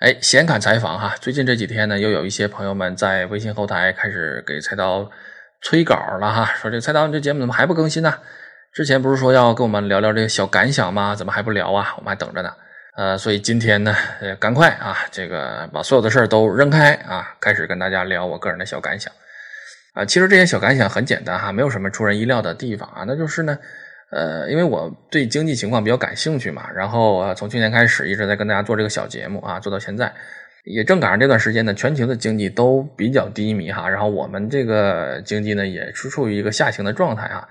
哎，闲侃采访哈，最近这几天呢，又有一些朋友们在微信后台开始给菜刀催稿了哈，说这菜刀这节目怎么还不更新呢？之前不是说要跟我们聊聊这个小感想吗？怎么还不聊啊？我们还等着呢。呃，所以今天呢，呃，赶快啊，这个把所有的事儿都扔开啊，开始跟大家聊我个人的小感想。啊，其实这些小感想很简单哈，没有什么出人意料的地方啊，那就是呢。呃，因为我对经济情况比较感兴趣嘛，然后啊，从去年开始一直在跟大家做这个小节目啊，做到现在，也正赶上这段时间呢，全球的经济都比较低迷哈，然后我们这个经济呢也是处于一个下行的状态啊，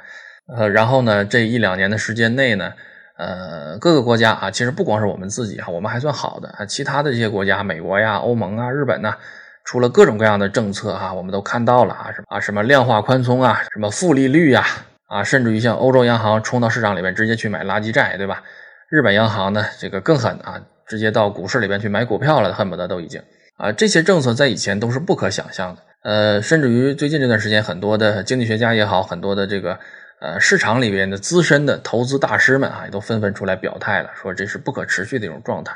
呃，然后呢，这一两年的时间内呢，呃，各个国家啊，其实不光是我们自己哈，我们还算好的啊，其他的这些国家，美国呀、欧盟啊、日本呐，出了各种各样的政策哈，我们都看到了啊，什么啊，什么量化宽松啊，什么负利率呀。啊，啊甚至于像欧洲央行冲到市场里面直接去买垃圾债，对吧？日本央行呢，这个更狠啊，直接到股市里边去买股票了，恨不得都已经啊。这些政策在以前都是不可想象的。呃，甚至于最近这段时间，很多的经济学家也好，很多的这个呃市场里边的资深的投资大师们啊，也都纷纷出来表态了，说这是不可持续的一种状态。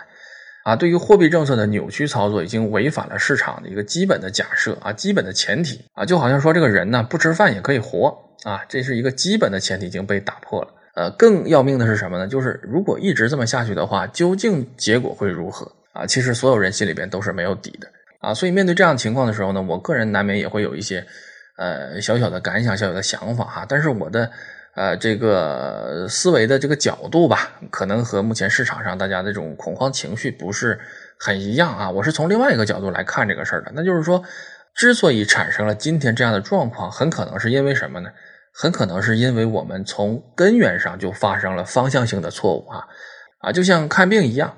啊，对于货币政策的扭曲操作，已经违反了市场的一个基本的假设啊，基本的前提啊，就好像说这个人呢不吃饭也可以活啊，这是一个基本的前提已经被打破了。呃，更要命的是什么呢？就是如果一直这么下去的话，究竟结果会如何啊？其实所有人心里边都是没有底的啊。所以面对这样情况的时候呢，我个人难免也会有一些呃小小的感想、小小的想法哈。但是我的。呃，这个思维的这个角度吧，可能和目前市场上大家的这种恐慌情绪不是很一样啊。我是从另外一个角度来看这个事儿的，那就是说，之所以产生了今天这样的状况，很可能是因为什么呢？很可能是因为我们从根源上就发生了方向性的错误啊啊，就像看病一样，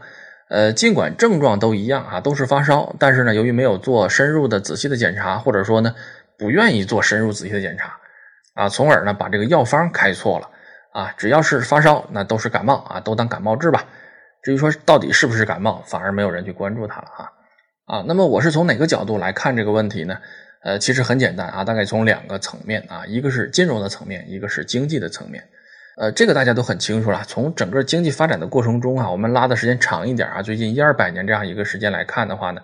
呃，尽管症状都一样啊，都是发烧，但是呢，由于没有做深入的仔细的检查，或者说呢，不愿意做深入仔细的检查。啊，从而呢把这个药方开错了啊！只要是发烧，那都是感冒啊，都当感冒治吧。至于说到底是不是感冒，反而没有人去关注它了啊啊！那么我是从哪个角度来看这个问题呢？呃，其实很简单啊，大概从两个层面啊，一个是金融的层面，一个是经济的层面。呃，这个大家都很清楚了。从整个经济发展的过程中啊，我们拉的时间长一点啊，最近一二百年这样一个时间来看的话呢。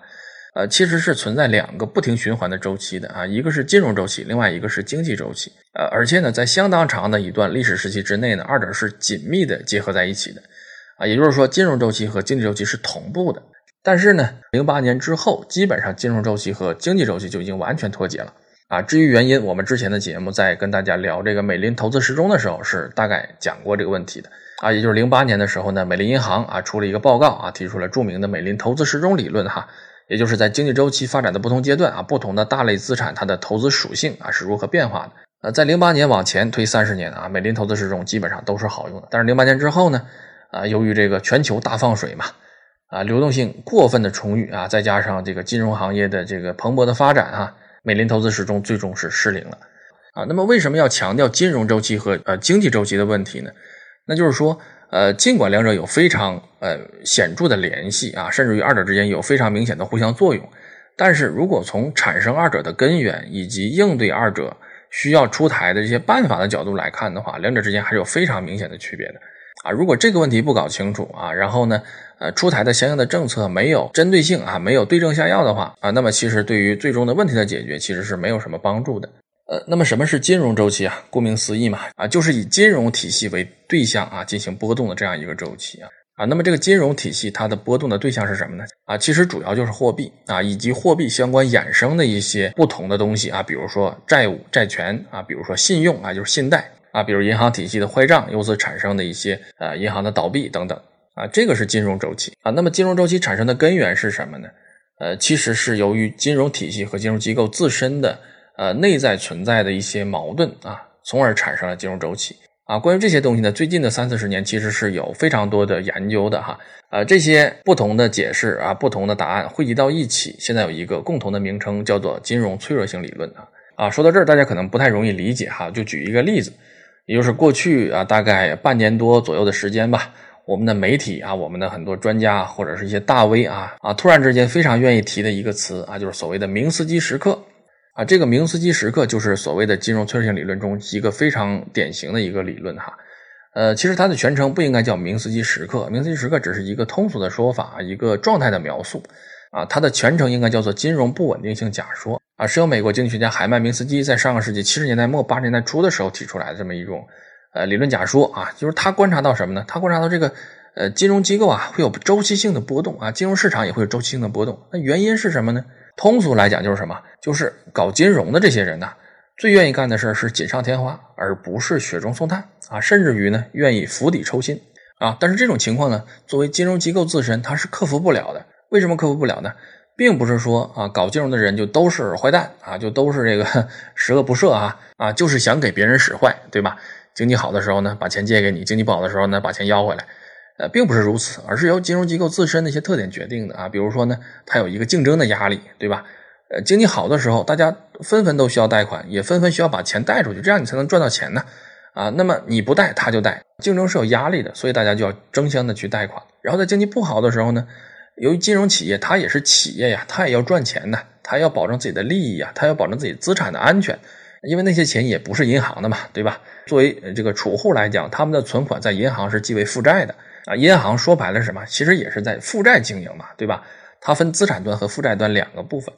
呃，其实是存在两个不停循环的周期的啊，一个是金融周期，另外一个是经济周期。呃，而且呢，在相当长的一段历史时期之内呢，二者是紧密的结合在一起的啊，也就是说，金融周期和经济周期是同步的。但是呢，零八年之后，基本上金融周期和经济周期就已经完全脱节了啊。至于原因，我们之前的节目在跟大家聊这个美林投资时钟的时候，是大概讲过这个问题的啊。也就是零八年的时候呢，美林银行啊出了一个报告啊，提出了著名的美林投资时钟理论哈。也就是在经济周期发展的不同阶段啊，不同的大类资产它的投资属性啊是如何变化的？呃，在零八年往前推三十年啊，美林投资时钟基本上都是好用的。但是零八年之后呢，啊，由于这个全球大放水嘛，啊，流动性过分的充裕啊，再加上这个金融行业的这个蓬勃的发展啊，美林投资时钟最终是失灵了。啊，那么为什么要强调金融周期和呃经济周期的问题呢？那就是说。呃，尽管两者有非常呃显著的联系啊，甚至于二者之间有非常明显的互相作用，但是如果从产生二者的根源以及应对二者需要出台的这些办法的角度来看的话，两者之间还是有非常明显的区别的啊。如果这个问题不搞清楚啊，然后呢，呃，出台的相应的政策没有针对性啊，没有对症下药的话啊，那么其实对于最终的问题的解决其实是没有什么帮助的。呃，那么什么是金融周期啊？顾名思义嘛，啊，就是以金融体系为对象啊进行波动的这样一个周期啊啊。那么这个金融体系它的波动的对象是什么呢？啊，其实主要就是货币啊，以及货币相关衍生的一些不同的东西啊，比如说债务、债权啊，比如说信用啊，就是信贷啊，比如银行体系的坏账，由此产生的一些呃银行的倒闭等等啊，这个是金融周期啊。那么金融周期产生的根源是什么呢？呃，其实是由于金融体系和金融机构自身的。呃，内在存在的一些矛盾啊，从而产生了金融周期啊。关于这些东西呢，最近的三四十年其实是有非常多的研究的哈。呃，这些不同的解释啊，不同的答案汇集到一起，现在有一个共同的名称，叫做金融脆弱性理论啊。啊，说到这儿，大家可能不太容易理解哈，就举一个例子，也就是过去啊，大概半年多左右的时间吧，我们的媒体啊，我们的很多专家或者是一些大 V 啊啊，突然之间非常愿意提的一个词啊，就是所谓的明斯基时刻。啊，这个明斯基时刻就是所谓的金融脆弱性理论中一个非常典型的一个理论哈。呃，其实它的全称不应该叫明斯基时刻，明斯基时刻只是一个通俗的说法，一个状态的描述。啊，它的全称应该叫做金融不稳定性假说啊，是由美国经济学家海曼明斯基在上个世纪七十年代末八十年代初的时候提出来的这么一种呃理论假说啊，就是他观察到什么呢？他观察到这个呃金融机构啊会有周期性的波动啊，金融市场也会有周期性的波动。那原因是什么呢？通俗来讲就是什么？就是搞金融的这些人呐，最愿意干的事儿是锦上添花，而不是雪中送炭啊，甚至于呢愿意釜底抽薪啊。但是这种情况呢，作为金融机构自身，它是克服不了的。为什么克服不了呢？并不是说啊，搞金融的人就都是坏蛋啊，就都是这个 十恶不赦啊啊，就是想给别人使坏，对吧？经济好的时候呢，把钱借给你；经济不好的时候呢，把钱要回来。呃，并不是如此，而是由金融机构自身的一些特点决定的啊。比如说呢，它有一个竞争的压力，对吧？呃，经济好的时候，大家纷纷都需要贷款，也纷纷需要把钱贷出去，这样你才能赚到钱呢。啊，那么你不贷，他就贷，竞争是有压力的，所以大家就要争相的去贷款。然后在经济不好的时候呢？由于金融企业它也是企业呀，它也要赚钱呢，它要保证自己的利益呀，它要保证自己资产的安全，因为那些钱也不是银行的嘛，对吧？作为这个储户来讲，他们的存款在银行是记为负债的啊。银行说白了是什么？其实也是在负债经营嘛，对吧？它分资产端和负债端两个部分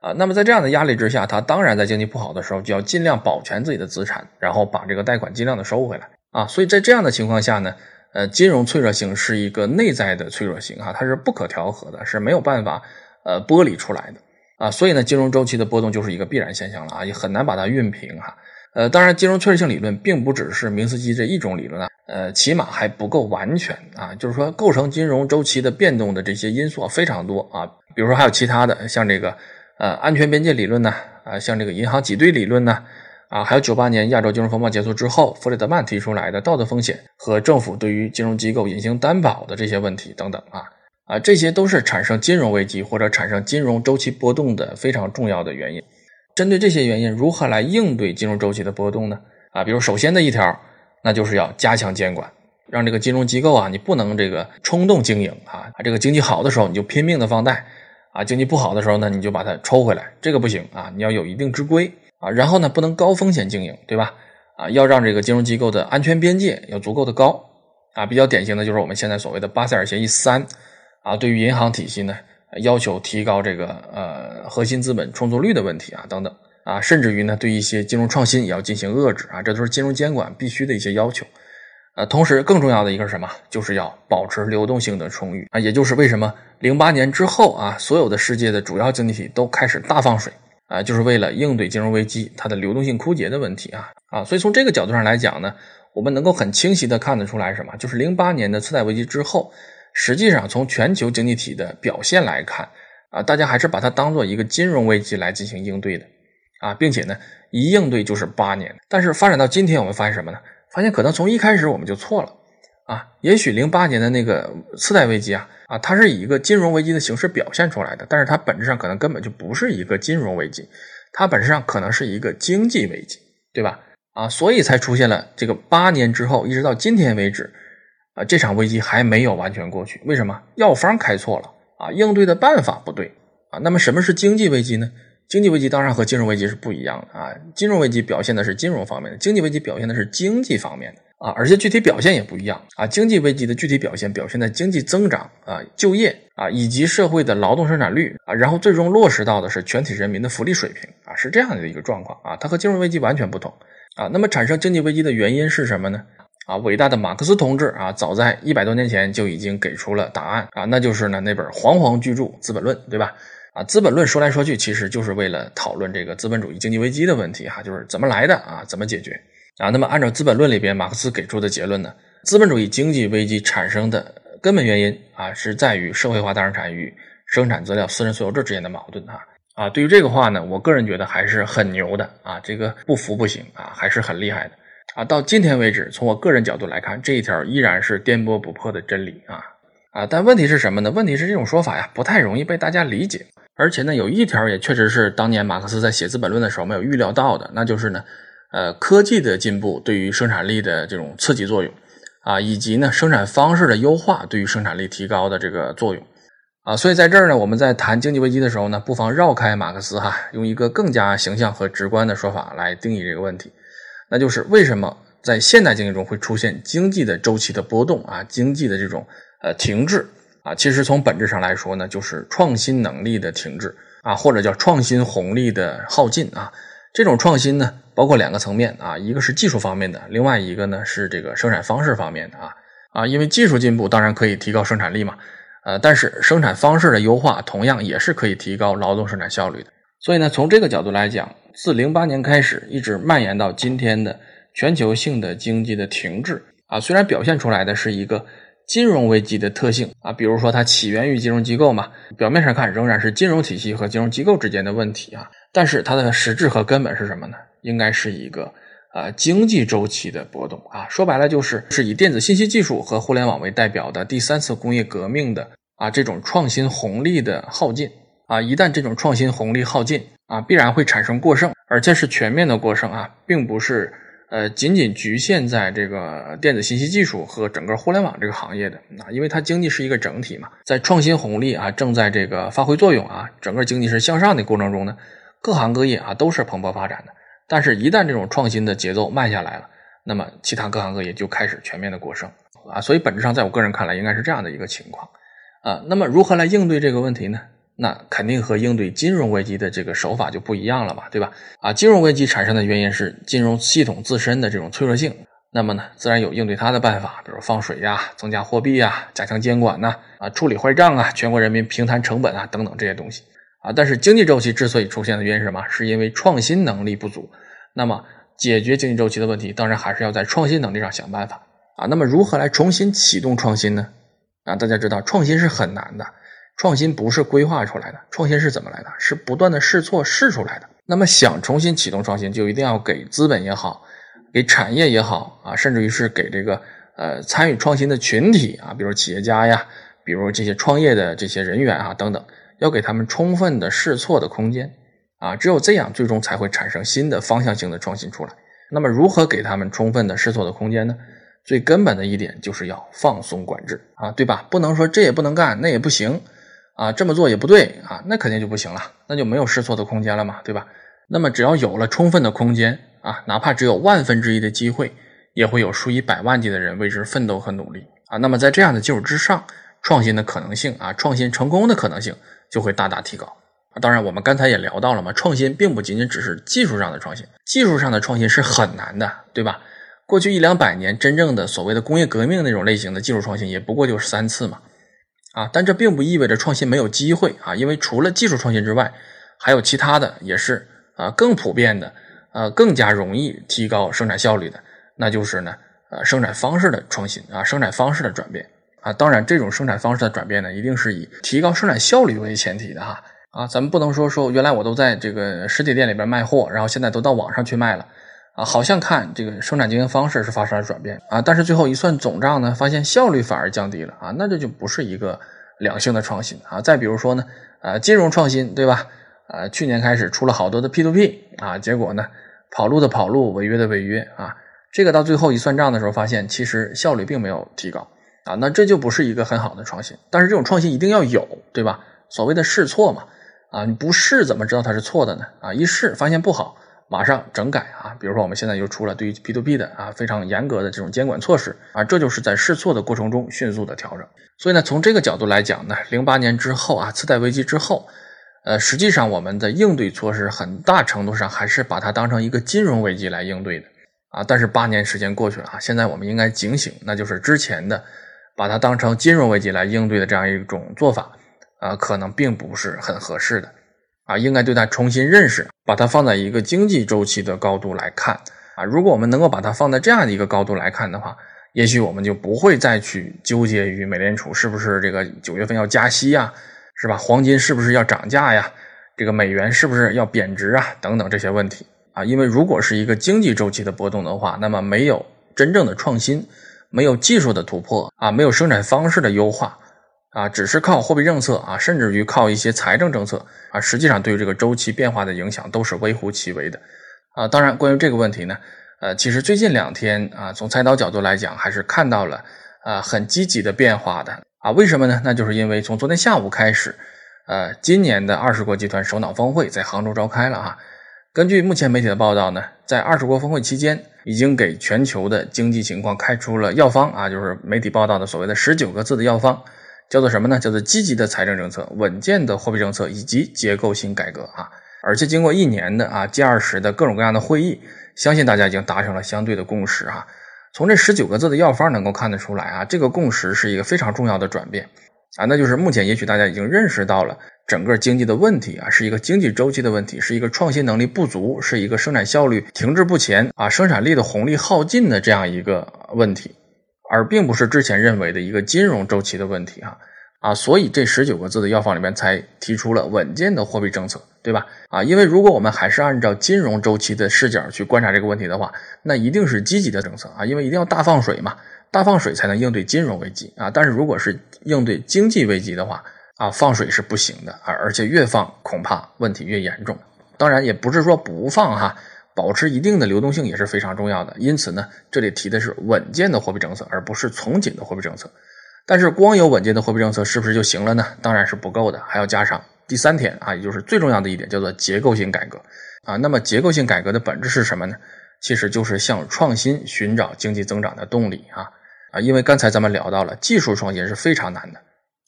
啊。那么在这样的压力之下，它当然在经济不好的时候就要尽量保全自己的资产，然后把这个贷款尽量的收回来啊。所以在这样的情况下呢？呃，金融脆弱性是一个内在的脆弱性哈，它是不可调和的，是没有办法呃剥离出来的啊。所以呢，金融周期的波动就是一个必然现象了啊，也很难把它熨平哈。呃，当然，金融脆弱性理论并不只是明斯基这一种理论啊，呃，起码还不够完全啊。就是说，构成金融周期的变动的这些因素非常多啊，比如说还有其他的，像这个呃安全边界理论呢，啊，像这个银行挤兑理论呢。啊，还有九八年亚洲金融风暴结束之后，弗里德曼提出来的道德风险和政府对于金融机构隐形担保的这些问题等等啊啊，这些都是产生金融危机或者产生金融周期波动的非常重要的原因。针对这些原因，如何来应对金融周期的波动呢？啊，比如首先的一条，那就是要加强监管，让这个金融机构啊，你不能这个冲动经营啊，这个经济好的时候你就拼命的放贷啊，经济不好的时候呢，你就把它抽回来，这个不行啊，你要有一定之规。啊，然后呢，不能高风险经营，对吧？啊，要让这个金融机构的安全边界要足够的高。啊，比较典型的就是我们现在所谓的巴塞尔协议三。啊，对于银行体系呢，要求提高这个呃核心资本充足率的问题啊，等等。啊，甚至于呢，对一些金融创新也要进行遏制啊，这都是金融监管必须的一些要求。呃，同时更重要的一个是什么？就是要保持流动性的充裕啊，也就是为什么零八年之后啊，所有的世界的主要经济体都开始大放水。啊，就是为了应对金融危机它的流动性枯竭的问题啊啊，所以从这个角度上来讲呢，我们能够很清晰的看得出来什么？就是零八年的次贷危机之后，实际上从全球经济体的表现来看啊，大家还是把它当做一个金融危机来进行应对的啊，并且呢，一应对就是八年。但是发展到今天，我们发现什么呢？发现可能从一开始我们就错了。啊，也许零八年的那个次贷危机啊，啊，它是以一个金融危机的形式表现出来的，但是它本质上可能根本就不是一个金融危机，它本质上可能是一个经济危机，对吧？啊，所以才出现了这个八年之后，一直到今天为止，啊，这场危机还没有完全过去。为什么？药方开错了啊，应对的办法不对啊。那么什么是经济危机呢？经济危机当然和金融危机是不一样的啊，金融危机表现的是金融方面的，经济危机表现的是经济方面的。啊，而且具体表现也不一样啊。经济危机的具体表现表现在经济增长啊、就业啊以及社会的劳动生产率啊，然后最终落实到的是全体人民的福利水平啊，是这样的一个状况啊。它和金融危机完全不同啊。那么产生经济危机的原因是什么呢？啊，伟大的马克思同志啊，早在一百多年前就已经给出了答案啊，那就是呢那本煌煌巨著《资本论》，对吧？啊，《资本论》说来说去，其实就是为了讨论这个资本主义经济危机的问题哈，就是怎么来的啊，怎么解决。啊，那么按照《资本论》里边马克思给出的结论呢，资本主义经济危机产生的根本原因啊，是在于社会化大生产与生产资料私人所有制之间的矛盾啊啊。对于这个话呢，我个人觉得还是很牛的啊，这个不服不行啊，还是很厉害的啊。到今天为止，从我个人角度来看，这一条依然是颠簸不破的真理啊啊。但问题是什么呢？问题是这种说法呀，不太容易被大家理解，而且呢，有一条也确实是当年马克思在写《资本论》的时候没有预料到的，那就是呢。呃，科技的进步对于生产力的这种刺激作用，啊，以及呢生产方式的优化对于生产力提高的这个作用，啊，所以在这儿呢，我们在谈经济危机的时候呢，不妨绕开马克思哈，用一个更加形象和直观的说法来定义这个问题，那就是为什么在现代经济中会出现经济的周期的波动啊，经济的这种呃停滞啊，其实从本质上来说呢，就是创新能力的停滞啊，或者叫创新红利的耗尽啊。这种创新呢，包括两个层面啊，一个是技术方面的，另外一个呢是这个生产方式方面的啊啊，因为技术进步当然可以提高生产力嘛，呃，但是生产方式的优化同样也是可以提高劳动生产效率的。所以呢，从这个角度来讲，自零八年开始一直蔓延到今天的全球性的经济的停滞啊，虽然表现出来的是一个。金融危机的特性啊，比如说它起源于金融机构嘛，表面上看仍然是金融体系和金融机构之间的问题啊，但是它的实质和根本是什么呢？应该是一个呃经济周期的波动啊，说白了就是是以电子信息技术和互联网为代表的第三次工业革命的啊这种创新红利的耗尽啊，一旦这种创新红利耗尽啊，必然会产生过剩，而且是全面的过剩啊，并不是。呃，仅仅局限在这个电子信息技术和整个互联网这个行业的啊，因为它经济是一个整体嘛，在创新红利啊正在这个发挥作用啊，整个经济是向上的过程中呢，各行各业啊都是蓬勃发展的。但是，一旦这种创新的节奏慢下来了，那么其他各行各业就开始全面的过剩啊。所以，本质上，在我个人看来，应该是这样的一个情况啊。那么，如何来应对这个问题呢？那肯定和应对金融危机的这个手法就不一样了嘛，对吧？啊，金融危机产生的原因是金融系统自身的这种脆弱性，那么呢，自然有应对它的办法，比如放水呀、增加货币呀、加强监管呐、啊，处理坏账啊、全国人民平摊成本啊等等这些东西啊。但是经济周期之所以出现的原因是什么？是因为创新能力不足。那么解决经济周期的问题，当然还是要在创新能力上想办法啊。那么如何来重新启动创新呢？啊，大家知道创新是很难的。创新不是规划出来的，创新是怎么来的？是不断的试错试出来的。那么想重新启动创新，就一定要给资本也好，给产业也好啊，甚至于是给这个呃参与创新的群体啊，比如企业家呀，比如这些创业的这些人员啊等等，要给他们充分的试错的空间啊，只有这样，最终才会产生新的方向性的创新出来。那么如何给他们充分的试错的空间呢？最根本的一点就是要放松管制啊，对吧？不能说这也不能干，那也不行。啊，这么做也不对啊，那肯定就不行了，那就没有试错的空间了嘛，对吧？那么只要有了充分的空间啊，哪怕只有万分之一的机会，也会有数以百万计的人为之奋斗和努力啊。那么在这样的基础之上，创新的可能性啊，创新成功的可能性就会大大提高啊。当然，我们刚才也聊到了嘛，创新并不仅仅只是技术上的创新，技术上的创新是很难的，对吧？过去一两百年，真正的所谓的工业革命那种类型的技术创新，也不过就是三次嘛。啊，但这并不意味着创新没有机会啊，因为除了技术创新之外，还有其他的也是啊更普遍的，呃更加容易提高生产效率的，那就是呢呃生产方式的创新啊，生产方式的转变啊。当然，这种生产方式的转变呢，一定是以提高生产效率为前提的哈啊，咱们不能说说原来我都在这个实体店里边卖货，然后现在都到网上去卖了啊，好像看这个生产经营方式是发生了转变啊，但是最后一算总账呢，发现效率反而降低了啊，那这就不是一个。良性的创新啊，再比如说呢，呃，金融创新对吧？呃，去年开始出了好多的 P to P 啊，结果呢，跑路的跑路，违约的违约啊，这个到最后一算账的时候，发现其实效率并没有提高啊，那这就不是一个很好的创新。但是这种创新一定要有，对吧？所谓的试错嘛，啊，你不试怎么知道它是错的呢？啊，一试发现不好。马上整改啊！比如说，我们现在又出了对于 P to P 的啊非常严格的这种监管措施啊，这就是在试错的过程中迅速的调整。所以呢，从这个角度来讲呢，零八年之后啊，次贷危机之后，呃，实际上我们的应对措施很大程度上还是把它当成一个金融危机来应对的啊。但是八年时间过去了啊，现在我们应该警醒，那就是之前的把它当成金融危机来应对的这样一种做法啊，可能并不是很合适的。啊，应该对它重新认识，把它放在一个经济周期的高度来看啊。如果我们能够把它放在这样的一个高度来看的话，也许我们就不会再去纠结于美联储是不是这个九月份要加息呀，是吧？黄金是不是要涨价呀？这个美元是不是要贬值啊？等等这些问题啊。因为如果是一个经济周期的波动的话，那么没有真正的创新，没有技术的突破啊，没有生产方式的优化。啊，只是靠货币政策啊，甚至于靠一些财政政策啊，实际上对于这个周期变化的影响都是微乎其微的啊。当然，关于这个问题呢，呃，其实最近两天啊，从财导角度来讲，还是看到了啊很积极的变化的啊。为什么呢？那就是因为从昨天下午开始，呃，今年的二十国集团首脑峰会在杭州召开了啊。根据目前媒体的报道呢，在二十国峰会期间，已经给全球的经济情况开出了药方啊，就是媒体报道的所谓的十九个字的药方。叫做什么呢？叫做积极的财政政策、稳健的货币政策以及结构性改革啊！而且经过一年的啊 G 二十的各种各样的会议，相信大家已经达成了相对的共识啊。从这十九个字的药方能够看得出来啊，这个共识是一个非常重要的转变啊，那就是目前也许大家已经认识到了整个经济的问题啊，是一个经济周期的问题，是一个创新能力不足，是一个生产效率停滞不前啊，生产力的红利耗尽的这样一个问题。而并不是之前认为的一个金融周期的问题哈啊，所以这十九个字的药方里面才提出了稳健的货币政策，对吧？啊，因为如果我们还是按照金融周期的视角去观察这个问题的话，那一定是积极的政策啊，因为一定要大放水嘛，大放水才能应对金融危机啊。但是如果是应对经济危机的话啊，放水是不行的啊，而且越放恐怕问题越严重。当然也不是说不放哈。保持一定的流动性也是非常重要的，因此呢，这里提的是稳健的货币政策，而不是从紧的货币政策。但是光有稳健的货币政策是不是就行了呢？当然是不够的，还要加上第三点啊，也就是最重要的一点，叫做结构性改革啊。那么结构性改革的本质是什么呢？其实就是向创新寻找经济增长的动力啊啊！因为刚才咱们聊到了技术创新是非常难的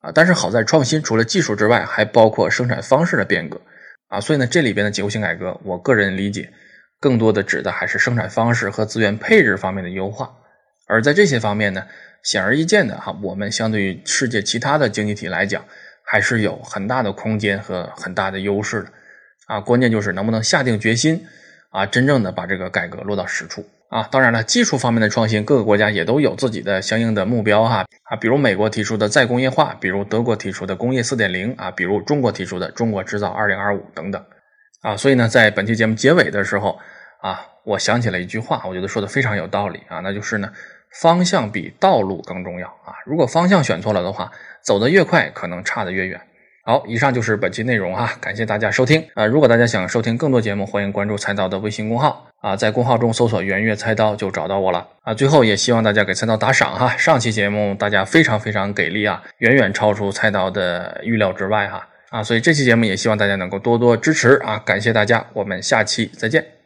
啊，但是好在创新除了技术之外，还包括生产方式的变革啊，所以呢，这里边的结构性改革，我个人理解。更多的指的还是生产方式和资源配置方面的优化，而在这些方面呢，显而易见的哈，我们相对于世界其他的经济体来讲，还是有很大的空间和很大的优势的，啊，关键就是能不能下定决心啊，真正的把这个改革落到实处啊。当然了，技术方面的创新，各个国家也都有自己的相应的目标哈啊，比如美国提出的再工业化，比如德国提出的工业四点零啊，比如中国提出的中国制造二零二五等等。啊，所以呢，在本期节目结尾的时候，啊，我想起了一句话，我觉得说的非常有道理啊，那就是呢，方向比道路更重要啊。如果方向选错了的话，走得越快，可能差得越远。好，以上就是本期内容啊，感谢大家收听啊。如果大家想收听更多节目，欢迎关注菜刀的微信公号啊，在公号中搜索“圆月菜刀”就找到我了啊。最后也希望大家给菜刀打赏哈，上期节目大家非常非常给力啊，远远超出菜刀的预料之外哈。啊，所以这期节目也希望大家能够多多支持啊！感谢大家，我们下期再见。